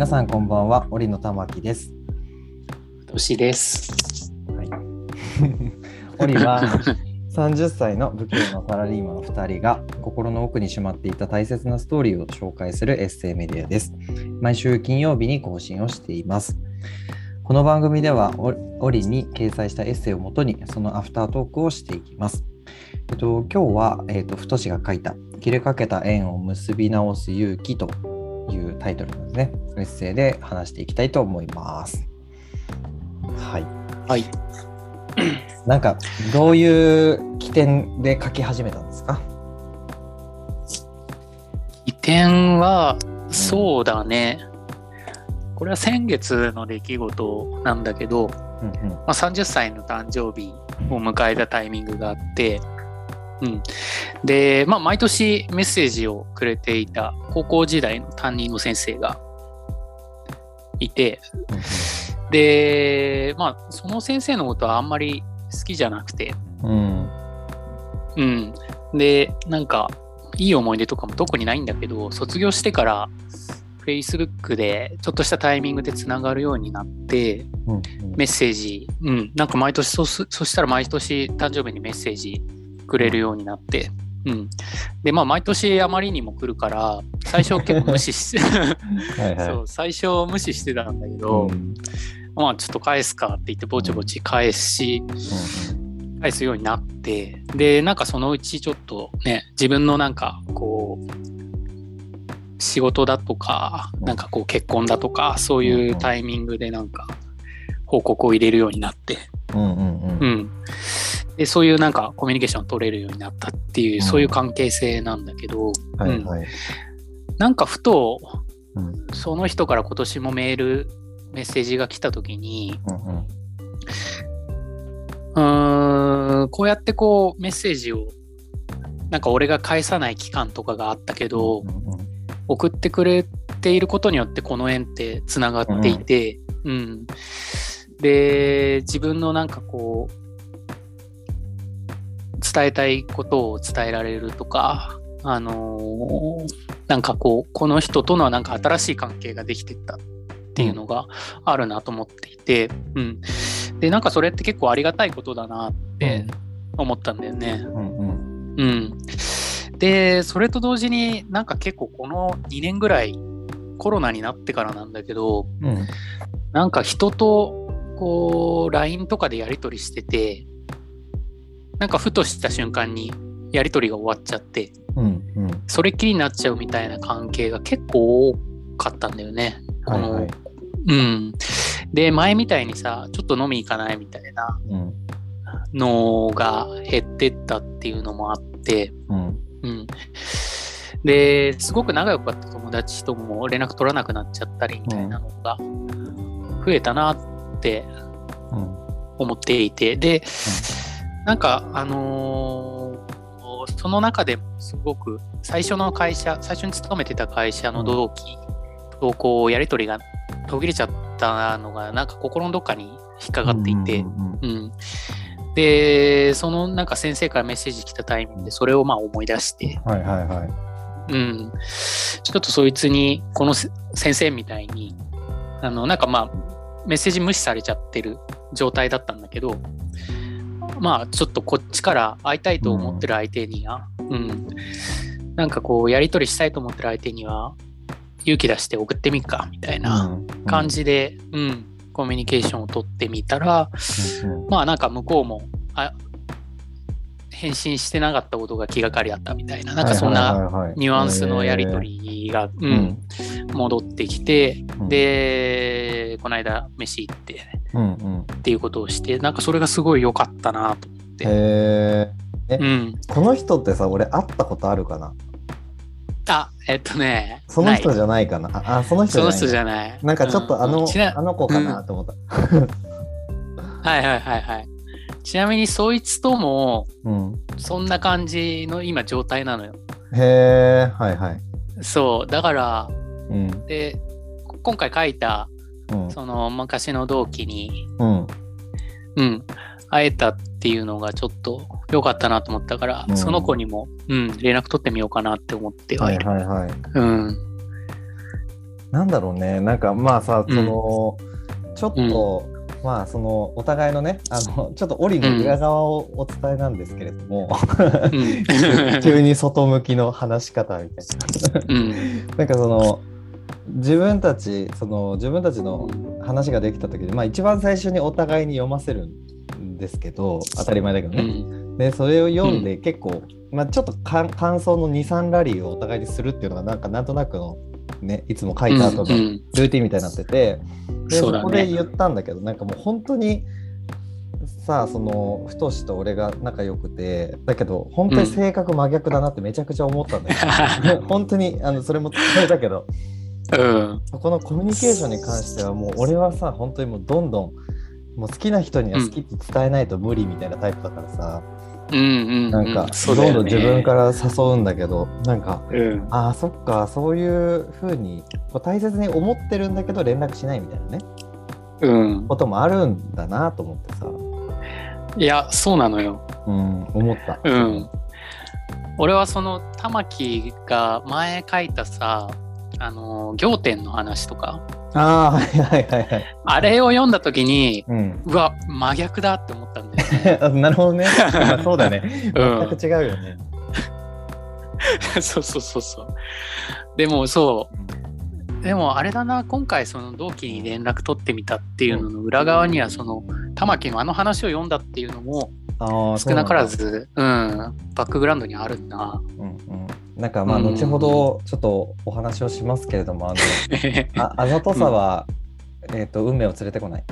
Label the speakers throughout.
Speaker 1: 皆さんこんばんは、折野玉木です。
Speaker 2: 年です。
Speaker 1: はい、折は 30歳の不況のサラリーマン2人が心の奥にしまっていた大切なストーリーを紹介するエッセイメディアです。毎週金曜日に更新をしています。この番組では折に掲載したエッセイをもとにそのアフタートークをしていきます。えっと、今日は、えっと、太が書いた「切れかけた縁を結び直す勇気」というタイトルのですね、エッセイで話していきたいと思います。はい。
Speaker 2: はい。
Speaker 1: なんか、どういう起点で書き始めたんですか？
Speaker 2: 起点は、そうだね。これは先月の出来事なんだけど、
Speaker 1: うんうん
Speaker 2: まあ、30歳の誕生日を迎えたタイミングがあって、うん、で、まあ、毎年メッセージをくれていた高校時代の担任の先生がいて、で、まあ、その先生のことはあんまり好きじゃなくて、
Speaker 1: うん。
Speaker 2: うん。で、なんか、いい思い出とかも特にないんだけど、卒業してから、Facebook でちょっとしたタイミングでつながるようになって、
Speaker 1: うんうん。
Speaker 2: メッセージ、うん、なんか毎年そす、そしたら毎年誕生日にメッセージくれるようになって、うん。で、まあ、毎年あまりにも来るから、最初結構無視して、
Speaker 1: はいはい。
Speaker 2: そう、最初無視してたんだけど、
Speaker 1: うん。
Speaker 2: まあ、ちょっと返すかって言って、ぼちぼち返し、返すようになってでなんかそのうちちょっとね自分のなんかこう仕事だとかなんかこう結婚だとかそういうタイミングでなんか報告を入れるようになって、
Speaker 1: うんうんうん。
Speaker 2: うん、でそういうなんかコミュニケーションを取れるようになったっていううん。そういう関係性なんだけど、
Speaker 1: はいはい。
Speaker 2: なんかふと
Speaker 1: うん。
Speaker 2: その人から今年もメールメッセージが来た時に
Speaker 1: うんうん。
Speaker 2: うーんこうやってこうメッセージをなんか俺が返さない期間とかがあったけど、
Speaker 1: うんうん
Speaker 2: 送ってくれていることによってこの縁ってつながっていて、うんで自分のなんかこう伝えたいことを伝えられるとかあのーなんかこうこの人とのなんか新しい関係ができてったっていうのがあるなと思っていて、うん、でなんかそれって結構ありがたいことだなって思ったんだよね。
Speaker 1: うん。うん
Speaker 2: うん、でそれと同時になんか結構この2年ぐらいコロナになってからなんだけど
Speaker 1: うん。
Speaker 2: なんか人とこう LINE とかでやり取りしててなんかふとした瞬間にやり取りが終わっちゃって
Speaker 1: うんうん。
Speaker 2: それっきりになっちゃうみたいな関係が結構多かったんだよね。この
Speaker 1: はい。はい
Speaker 2: うん、で前みたいにさちょっと飲み行かないみたいな
Speaker 1: うん。
Speaker 2: のが減ってったっていうのもあって、
Speaker 1: うん。
Speaker 2: うん、ですごく仲良かった友達とも連絡取らなくなっちゃったりみたいなのが増えたなって
Speaker 1: うん。
Speaker 2: 思っていて。でなんかあのーその中でもすごく最初の会社最初に勤めてた会社の同期とこうやり取りが途切れちゃったのがなんか心のどっかに引っかかっていて、
Speaker 1: うんうん
Speaker 2: うん、でそのなんか先生からメッセージ来たタイミングでそれをまあ思い出して、
Speaker 1: はいはいはい。
Speaker 2: うん、ちょっとそいつにこのせ先生みたいにあのなんかまあメッセージ無視されちゃってる状態だったんだけどまあちょっとこっちから会いたいと思ってる相手には、うん。なんかこうやり取りしたいと思ってる相手には勇気出して送ってみっかみたいな感じで、うん。コミュニケーションを取ってみたら、
Speaker 1: うん。うん。
Speaker 2: まあなんか向こうもあ返信してなかったことが気がかりだったみたいな、なんかそんなニュアンスのやり取りが、戻ってきて、
Speaker 1: うん。
Speaker 2: で、この間飯行って
Speaker 1: うんうん。
Speaker 2: っていうことをして、なんかそれがすごい良かったなと思って。
Speaker 1: へえ
Speaker 2: うん。
Speaker 1: この人ってさ俺会ったことあるかな？
Speaker 2: あ、えっとね、
Speaker 1: その人
Speaker 2: ない。
Speaker 1: じゃないかな？ああその人
Speaker 2: その人じ
Speaker 1: ゃ
Speaker 2: ゃない。
Speaker 1: なんかちょっとあの、
Speaker 2: うん。
Speaker 1: あの子かなと思った。
Speaker 2: はいはいはいはい。ちなみにそいつとも
Speaker 1: うん。
Speaker 2: そんな感じの今状態なのよ。
Speaker 1: へえはいはい。
Speaker 2: そう、だから、
Speaker 1: うん。
Speaker 2: で、こ今回書いた
Speaker 1: うん。
Speaker 2: その昔の同期に、
Speaker 1: うん。
Speaker 2: うん、会えたっていうのがちょっと良かったなと思ったから、
Speaker 1: うん。
Speaker 2: その子にも、うん、連絡取ってみようかなって思って。は
Speaker 1: はいい
Speaker 2: る。
Speaker 1: はいはい。
Speaker 2: うん。
Speaker 1: なんだろうね。なんかまあさその、ちょっと、まあそのお互いのねあのちょっと檻の裏側をお伝えなんですけれども、
Speaker 2: うん。
Speaker 1: 急に外向きの話し方みたいな。
Speaker 2: うん。
Speaker 1: なんかその自分たちその自分たちの話ができた時に、まあ、一番最初にお互いに読ませるんですけど当たり前だけど
Speaker 2: う
Speaker 1: ね。
Speaker 2: ん。
Speaker 1: でそれを読んで結構、まあ、ちょっとか感想の23ラリーをお互いにするっていうのがなんかなんとなくの、ね、いつも書いた後のル
Speaker 2: うん。
Speaker 1: ーティンみたいになってて、で
Speaker 2: そうだね。
Speaker 1: こで言ったんだけどなんかもう本当にさあその太と俺が仲良くてだけど本当に性格真逆だなってめちゃくちゃ思ったんだけど、本当にあのそれも伝えたけど。
Speaker 2: うん。
Speaker 1: そこのコミュニケーションに関してはもう俺はさ本当にもうどんどんもう好きな人には好きって伝えないと無理みたいなタイプだからさ、
Speaker 2: うんうん
Speaker 1: なんかどんどん自分から誘うんだけどなんか
Speaker 2: うん。
Speaker 1: ああそっかそういう風にこう大切に思ってるんだけど連絡しないみたいなね。
Speaker 2: うん。
Speaker 1: こともあるんだなと思ってさ、
Speaker 2: いやそうなのよ。
Speaker 1: うん、思った。
Speaker 2: うん。俺はその玉木が前書いたさあの仰天の話とか。
Speaker 1: ああはいはいはいはい。
Speaker 2: あれを読んだ時に
Speaker 1: うん、
Speaker 2: うわ真逆だって思ったん
Speaker 1: なるほどね。まあそうだね。
Speaker 2: うん
Speaker 1: 全く違うよね。
Speaker 2: そうそうそうそうでもそうでもあれだな今回その同期に連絡取ってみたっていうのの裏側にはその玉木のあの話を読んだっていうのも少なからずうんバックグラウンドにあるな
Speaker 1: そうなんだ。うんうん。なんかまあ
Speaker 2: うん
Speaker 1: 後ほどちょっとお話をしますけれども、あの ああざとさは、えっ、と運命を連れてこない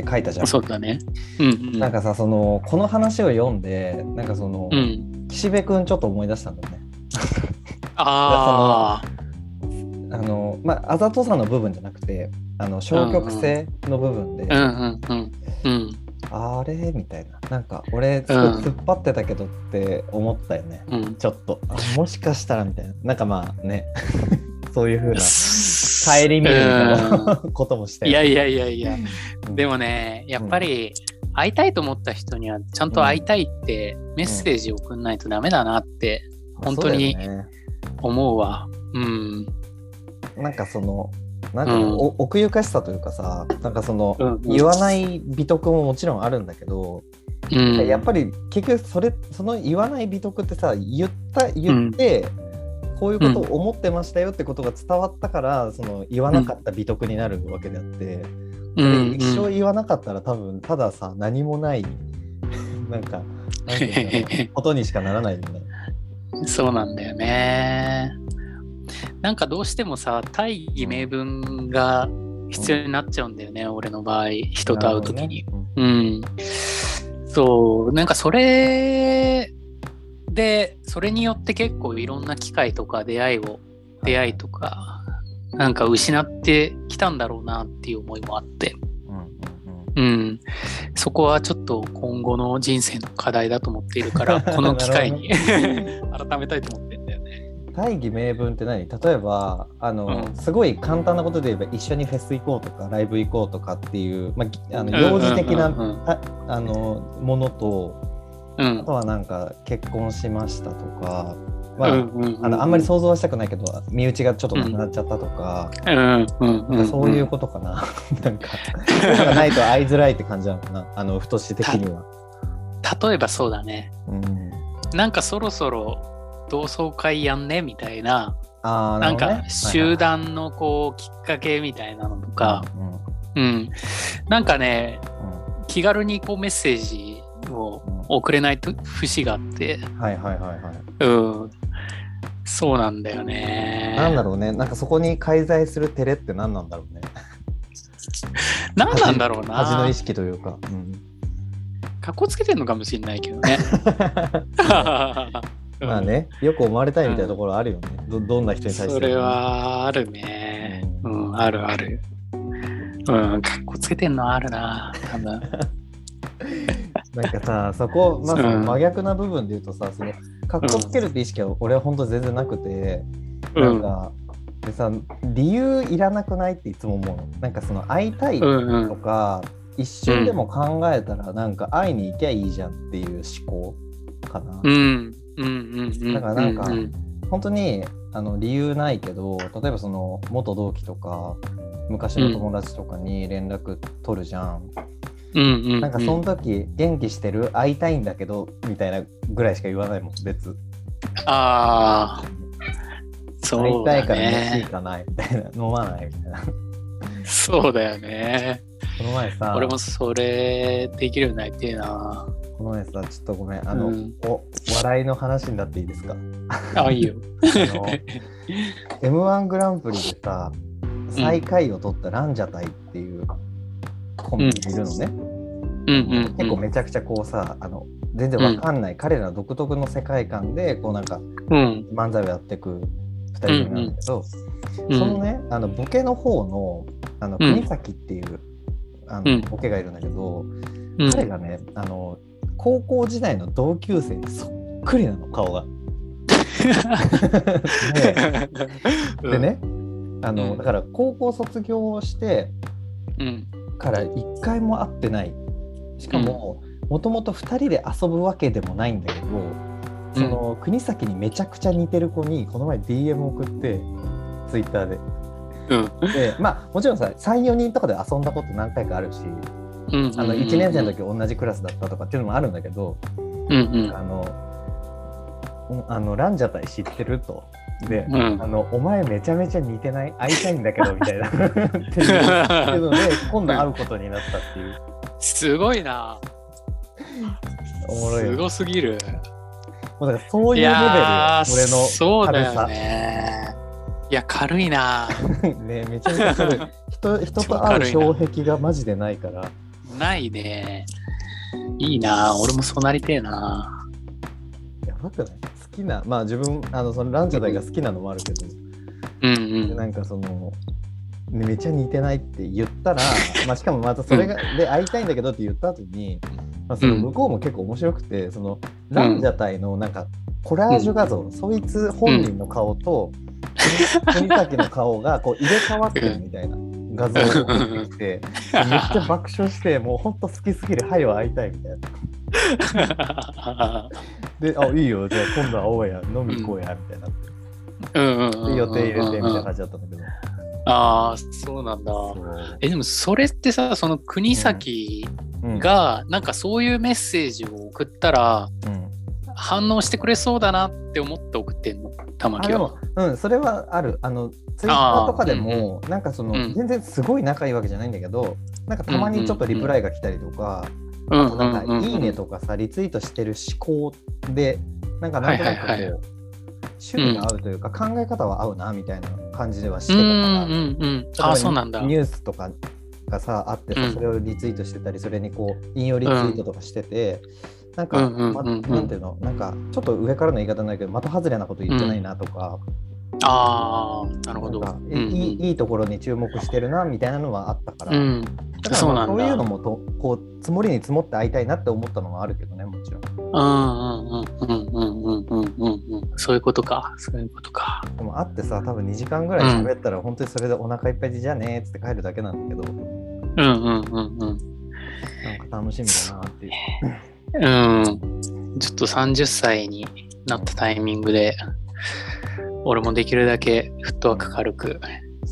Speaker 1: って書いたじゃん。
Speaker 2: そうだね。うんうん。
Speaker 1: なんかさそのこの話を読んでなんかその、
Speaker 2: うん。
Speaker 1: 岸辺くんちょっと思い出したんだよね。
Speaker 2: ああ
Speaker 1: あのまああざとさの部分じゃなくてあの消極性の部分で、
Speaker 2: うんうんうん。うん
Speaker 1: あれみたいな。なんか俺突っ張ってたけどって思ったよね、
Speaker 2: うん。
Speaker 1: ちょっと。あもしかしたらみたいな。なんかまあね。そういう風な帰り見るみたいなこともして
Speaker 2: いやいやいやいや。
Speaker 1: うん。
Speaker 2: でもねやっぱり会いたいと思った人にはちゃんと会いたいってメッセージを送んないとダメだなって本当に思うわ。うん。
Speaker 1: なんかそのなんか、
Speaker 2: うん。
Speaker 1: お奥ゆかしさというかさなんかその、
Speaker 2: うん
Speaker 1: 言わない美徳ももちろんあるんだけど、
Speaker 2: うん。
Speaker 1: やっぱり結局それその言わない美徳ってさ言った言って、こういうことを思ってましたよってことが伝わったから、その言わなかった美徳になるわけであって、
Speaker 2: うん
Speaker 1: で一生言わなかったら多分たださ何もない なんかなんていうんだろうことにしかならないよね。
Speaker 2: そうなんだよね。なんかどうしてもさ大義名分が必要になっちゃうんだよね、俺の場合人と会う時に、
Speaker 1: ね。
Speaker 2: うん。そうなんかそれでそれによって結構いろんな機会とか出会いを出会いとかなんか失ってきたんだろうなっていう思いもあって、
Speaker 1: うんうんうん。
Speaker 2: うん、そこはちょっと今後の人生の課題だと思っているから この機会に。改めたいと思ってんだよね。
Speaker 1: 大義名分って何？例えばあの、
Speaker 2: うん。
Speaker 1: すごい簡単なことで言えば一緒にフェス行こうとかライブ行こうとかっていう、まあぎ、あの幼児的な、ものと
Speaker 2: うん。
Speaker 1: あとはなんか結婚しましたとか、まあ
Speaker 2: うん
Speaker 1: あのあんまり想像はしたくないけど身内がちょっとなくなっちゃったとか、
Speaker 2: うんうんうん
Speaker 1: そういうことかな、なんかそうないと会いづらいって感じなのかな。あの太し的には。
Speaker 2: 例えばそうだね。
Speaker 1: うん、
Speaker 2: なんかそろそろ同窓会やんねみたいな
Speaker 1: あー
Speaker 2: なんか集団のこうきっかけみたいなのとか、
Speaker 1: うんうん。
Speaker 2: うん、なんかね
Speaker 1: うん。
Speaker 2: 気軽にこうメッセージを送れないと節があって、
Speaker 1: はいはいはいはい。
Speaker 2: うん、そうなんだよね。
Speaker 1: なんだろうね、なんかそこに介在する照れって何なんだろうね。
Speaker 2: 何なんだろうな。
Speaker 1: 恥の意識というか。うん
Speaker 2: かっこつけてんのかもしれないけどね。
Speaker 1: まあね、よく思われたいみたいなところあるよね。どどんな人に対しても
Speaker 2: それはあるね。うん、あるある。うん、かっこつけてんのはあるな。多分
Speaker 1: なんかさ、そこ、まあ、真逆な部分で言うとさ、そのかっこつけるって意識は俺は本当全然なくて、
Speaker 2: うん、
Speaker 1: なんか、でさ、理由いらなくないっていつも思うの。なんかその会いたい
Speaker 2: うん
Speaker 1: とか、一瞬でも考えたらなんか会いに行きゃいいじゃんっていう思考かな。
Speaker 2: うん。うんうんうんうん。
Speaker 1: だからなんか
Speaker 2: うん
Speaker 1: 本本当にあの理由ないけど例えばその元同期とか昔の友達とかに連絡取るじゃん、
Speaker 2: うん。
Speaker 1: なんかその時元気してる？会いたいんだけど？みたいなぐらいしか言わないもん別
Speaker 2: ああ、そ
Speaker 1: 会いうたい
Speaker 2: だ
Speaker 1: から飯
Speaker 2: ね
Speaker 1: 行。かないみたいな飲まないみたいな
Speaker 2: そうだよね。
Speaker 1: この前さ
Speaker 2: 俺もそれできるようになりてえな。
Speaker 1: この前さちょっとごめんあの、
Speaker 2: うん
Speaker 1: お笑いの話になっていいですか？
Speaker 2: あ、いいよ。
Speaker 1: m 1グランプリでさ最下位を取ったランジャタイっていうコンビがいるのね、
Speaker 2: うんうん、
Speaker 1: 結構めちゃくちゃこうさあの全然わかんない、彼ら独特の世界観でこうなんか
Speaker 2: うん。
Speaker 1: 漫才をやっていく2人組なんだけど、
Speaker 2: うん
Speaker 1: そのねあのボケの方のあの
Speaker 2: うん。
Speaker 1: 国崎っていう、あ
Speaker 2: うん。
Speaker 1: のボケがいるんだけど、
Speaker 2: うん、
Speaker 1: 彼がねあの高校時代の同級生にそっくりなの顔が。で でね、あの
Speaker 2: うん。
Speaker 1: だから高校卒業して
Speaker 2: うん。
Speaker 1: から一回も会ってないしかももともと2人で遊ぶわけでもないんだけど、その国崎にめちゃくちゃ似てる子にこの前 DM 送ってツイッターで。
Speaker 2: うん。
Speaker 1: でまあもちろんさ34人とかで遊んだこと何回かあるし、
Speaker 2: うん。
Speaker 1: あの1年生の時同じクラスだったとかっていうのもあるんだけど、
Speaker 2: うんうん。
Speaker 1: あのんあのランジャタイ知ってると。で、
Speaker 2: うん
Speaker 1: あのお前めちゃめちゃ似てない？会いたいんだけどみたいなっていう ので今度会うことになったっていう
Speaker 2: すごいな。
Speaker 1: おもろい
Speaker 2: すごすぎる。
Speaker 1: もうだからそう
Speaker 2: い
Speaker 1: いうレベルよ
Speaker 2: やー
Speaker 1: 俺の
Speaker 2: そうだよ
Speaker 1: 軽さ
Speaker 2: ね。いや、軽いな。
Speaker 1: ねめちゃめちゃ軽い人 人と会う障壁がマジでないから
Speaker 2: ないね。いいな。俺もそうなりてえな。
Speaker 1: やばくない？好きなまあ自分あのそのランジャタイが好きなのもあるけど、
Speaker 2: うんうん。
Speaker 1: なんかそのねめっちゃ似てないって言ったら、まあ、しかもまたそれが、で会いたいんだけどって言った後に、まあ、その向こうも結構面白くて、そのランジャタイのなんかコラージュ画像、そいつ本人の顔と国崎の顔がこう入れ替わってるみたいな画像を送ってきてめっちゃ爆笑してもうほんと好きすぎる「はい」は会いたいみたいな。で「あいいよじゃあ今度会おうや飲み行こうや」みたいなって。
Speaker 2: うんうんうん
Speaker 1: で予定入れてみたいな感じだったんだけど。
Speaker 2: ああ、そうなんだ。え、でもそれってさ、その国崎
Speaker 1: うん。
Speaker 2: が、なんかそういうメッセージを送ったら、
Speaker 1: うん
Speaker 2: 反応してくれそうだなって思って送ってんの、玉木は。
Speaker 1: うん、それはある。あの、ツイッターとかでも、なんかその、
Speaker 2: うん。
Speaker 1: 全然すごい仲いいわけじゃないんだけど、なんかたまにちょっとリプライが来たりとか、なんか、
Speaker 2: うんうんうん
Speaker 1: いいねとかさ、リツイートしてる思考で、なんかなんとなくこう、
Speaker 2: はいはいはい
Speaker 1: 趣味が合うというか、考え方は合うな、みたいな感じではしてたから、
Speaker 2: うんうんうん
Speaker 1: ニュースとかがさあってさそれをリツイートしてたり、それにこう引用リツイートとかしてて、うん、なんか、
Speaker 2: うんうんうんうん、
Speaker 1: なんていうの？なんかちょっと上からの言い方になるけど的外れなこと言ってないなとか。
Speaker 2: うん、あなるほど、うんうん、
Speaker 1: いいいいところに注目してるなみたいなのはあったから,、
Speaker 2: うん。
Speaker 1: から
Speaker 2: そう
Speaker 1: いうのもとこう積もりに積もって会いたいなって思ったのはあるけどねもちろん。
Speaker 2: うんうんうんうんうん。そういうことか。そういうことか。
Speaker 1: でも会ってさ多分2時間ぐらい喋ったら本当にそれでお腹いっぱいでじゃあねーっつって帰るだけなんだけど
Speaker 2: うんうんうんうん。
Speaker 1: なんか楽しみだなっていう
Speaker 2: うん。ちょっと30歳になったタイミングで、俺もできるだけフットワーク軽く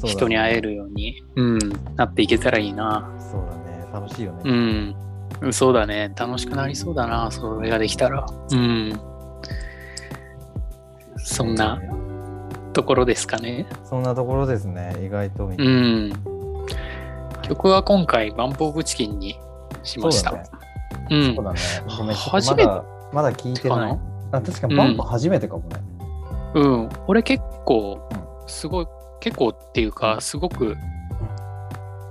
Speaker 2: 人に会えるように、うん、なっていけたらいいな。
Speaker 1: そうだね楽しいよね、
Speaker 2: うん。うんそうだね。楽しくなりそうだな。それができたら。うん。そんなところですかね。
Speaker 1: そんなところですね意外と
Speaker 2: うん。曲は今回、バンプオブチキンにしました。
Speaker 1: そうだね
Speaker 2: うん
Speaker 1: そう。だねごめん
Speaker 2: 初めて
Speaker 1: まだまだ聞いて
Speaker 2: か
Speaker 1: ない
Speaker 2: な？
Speaker 1: あ確かにバンプ初めてかもね、
Speaker 2: うん。俺結構、すごい、結構っていうか、すごく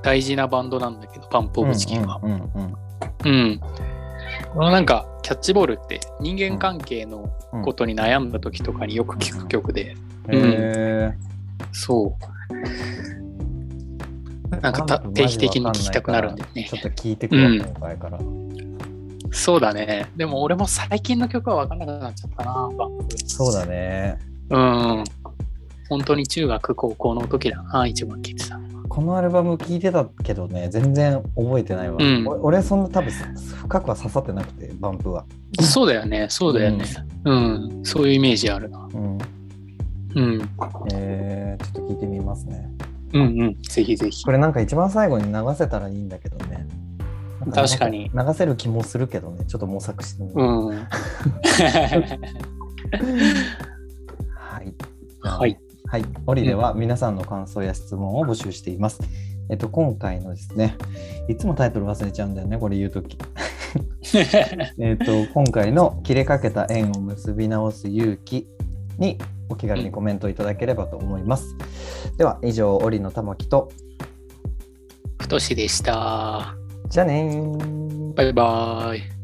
Speaker 2: 大事なバンドなんだけど、バンプオブチキンは。
Speaker 1: うんうんうん
Speaker 2: うん。このなんか、キャッチボールって人間関係のことに悩んだ時とかによく聴く曲で、
Speaker 1: うんへ
Speaker 2: そう。
Speaker 1: ー
Speaker 2: なんか定期的に
Speaker 1: わかんない
Speaker 2: 聴きたくなるんだよね
Speaker 1: ちょ。っと聞いてくわ、
Speaker 2: うん
Speaker 1: 今回から。
Speaker 2: そうだね。でも俺も最近の曲は分かんなくなっちゃったな。
Speaker 1: そうだね。
Speaker 2: うん。本当に中学、高校の時だな、一番聴いてたの。
Speaker 1: このアルバム聞いてたけどね、全然覚えてないわ。
Speaker 2: うん
Speaker 1: お俺そんな多分深くは刺さってなくて、バンプは。
Speaker 2: そうだよね、そうだよね。うん、そういうイメージあるな。
Speaker 1: うん。
Speaker 2: うん。
Speaker 1: えー、ちょっと聞いてみますね。
Speaker 2: うんうん。ぜひぜひ。
Speaker 1: これなんか一番最後に流せたらいいんだけどね。
Speaker 2: 確かに
Speaker 1: 流せる気もするけどね、ちょっと模索してみます。
Speaker 2: うん。
Speaker 1: はい。
Speaker 2: はい。
Speaker 1: はい。オリでは皆さんの感想や質問を募集しています。えっと、今回のですね、いつもタイトル忘れちゃうんだよね、これ言うとき。えっと、今回の切れかけた縁を結び直す勇気にお気軽にコメントいただければと思います。では、以上、オリの玉木と、
Speaker 2: ふとしでした。
Speaker 1: じゃあねー。
Speaker 2: バイバイ。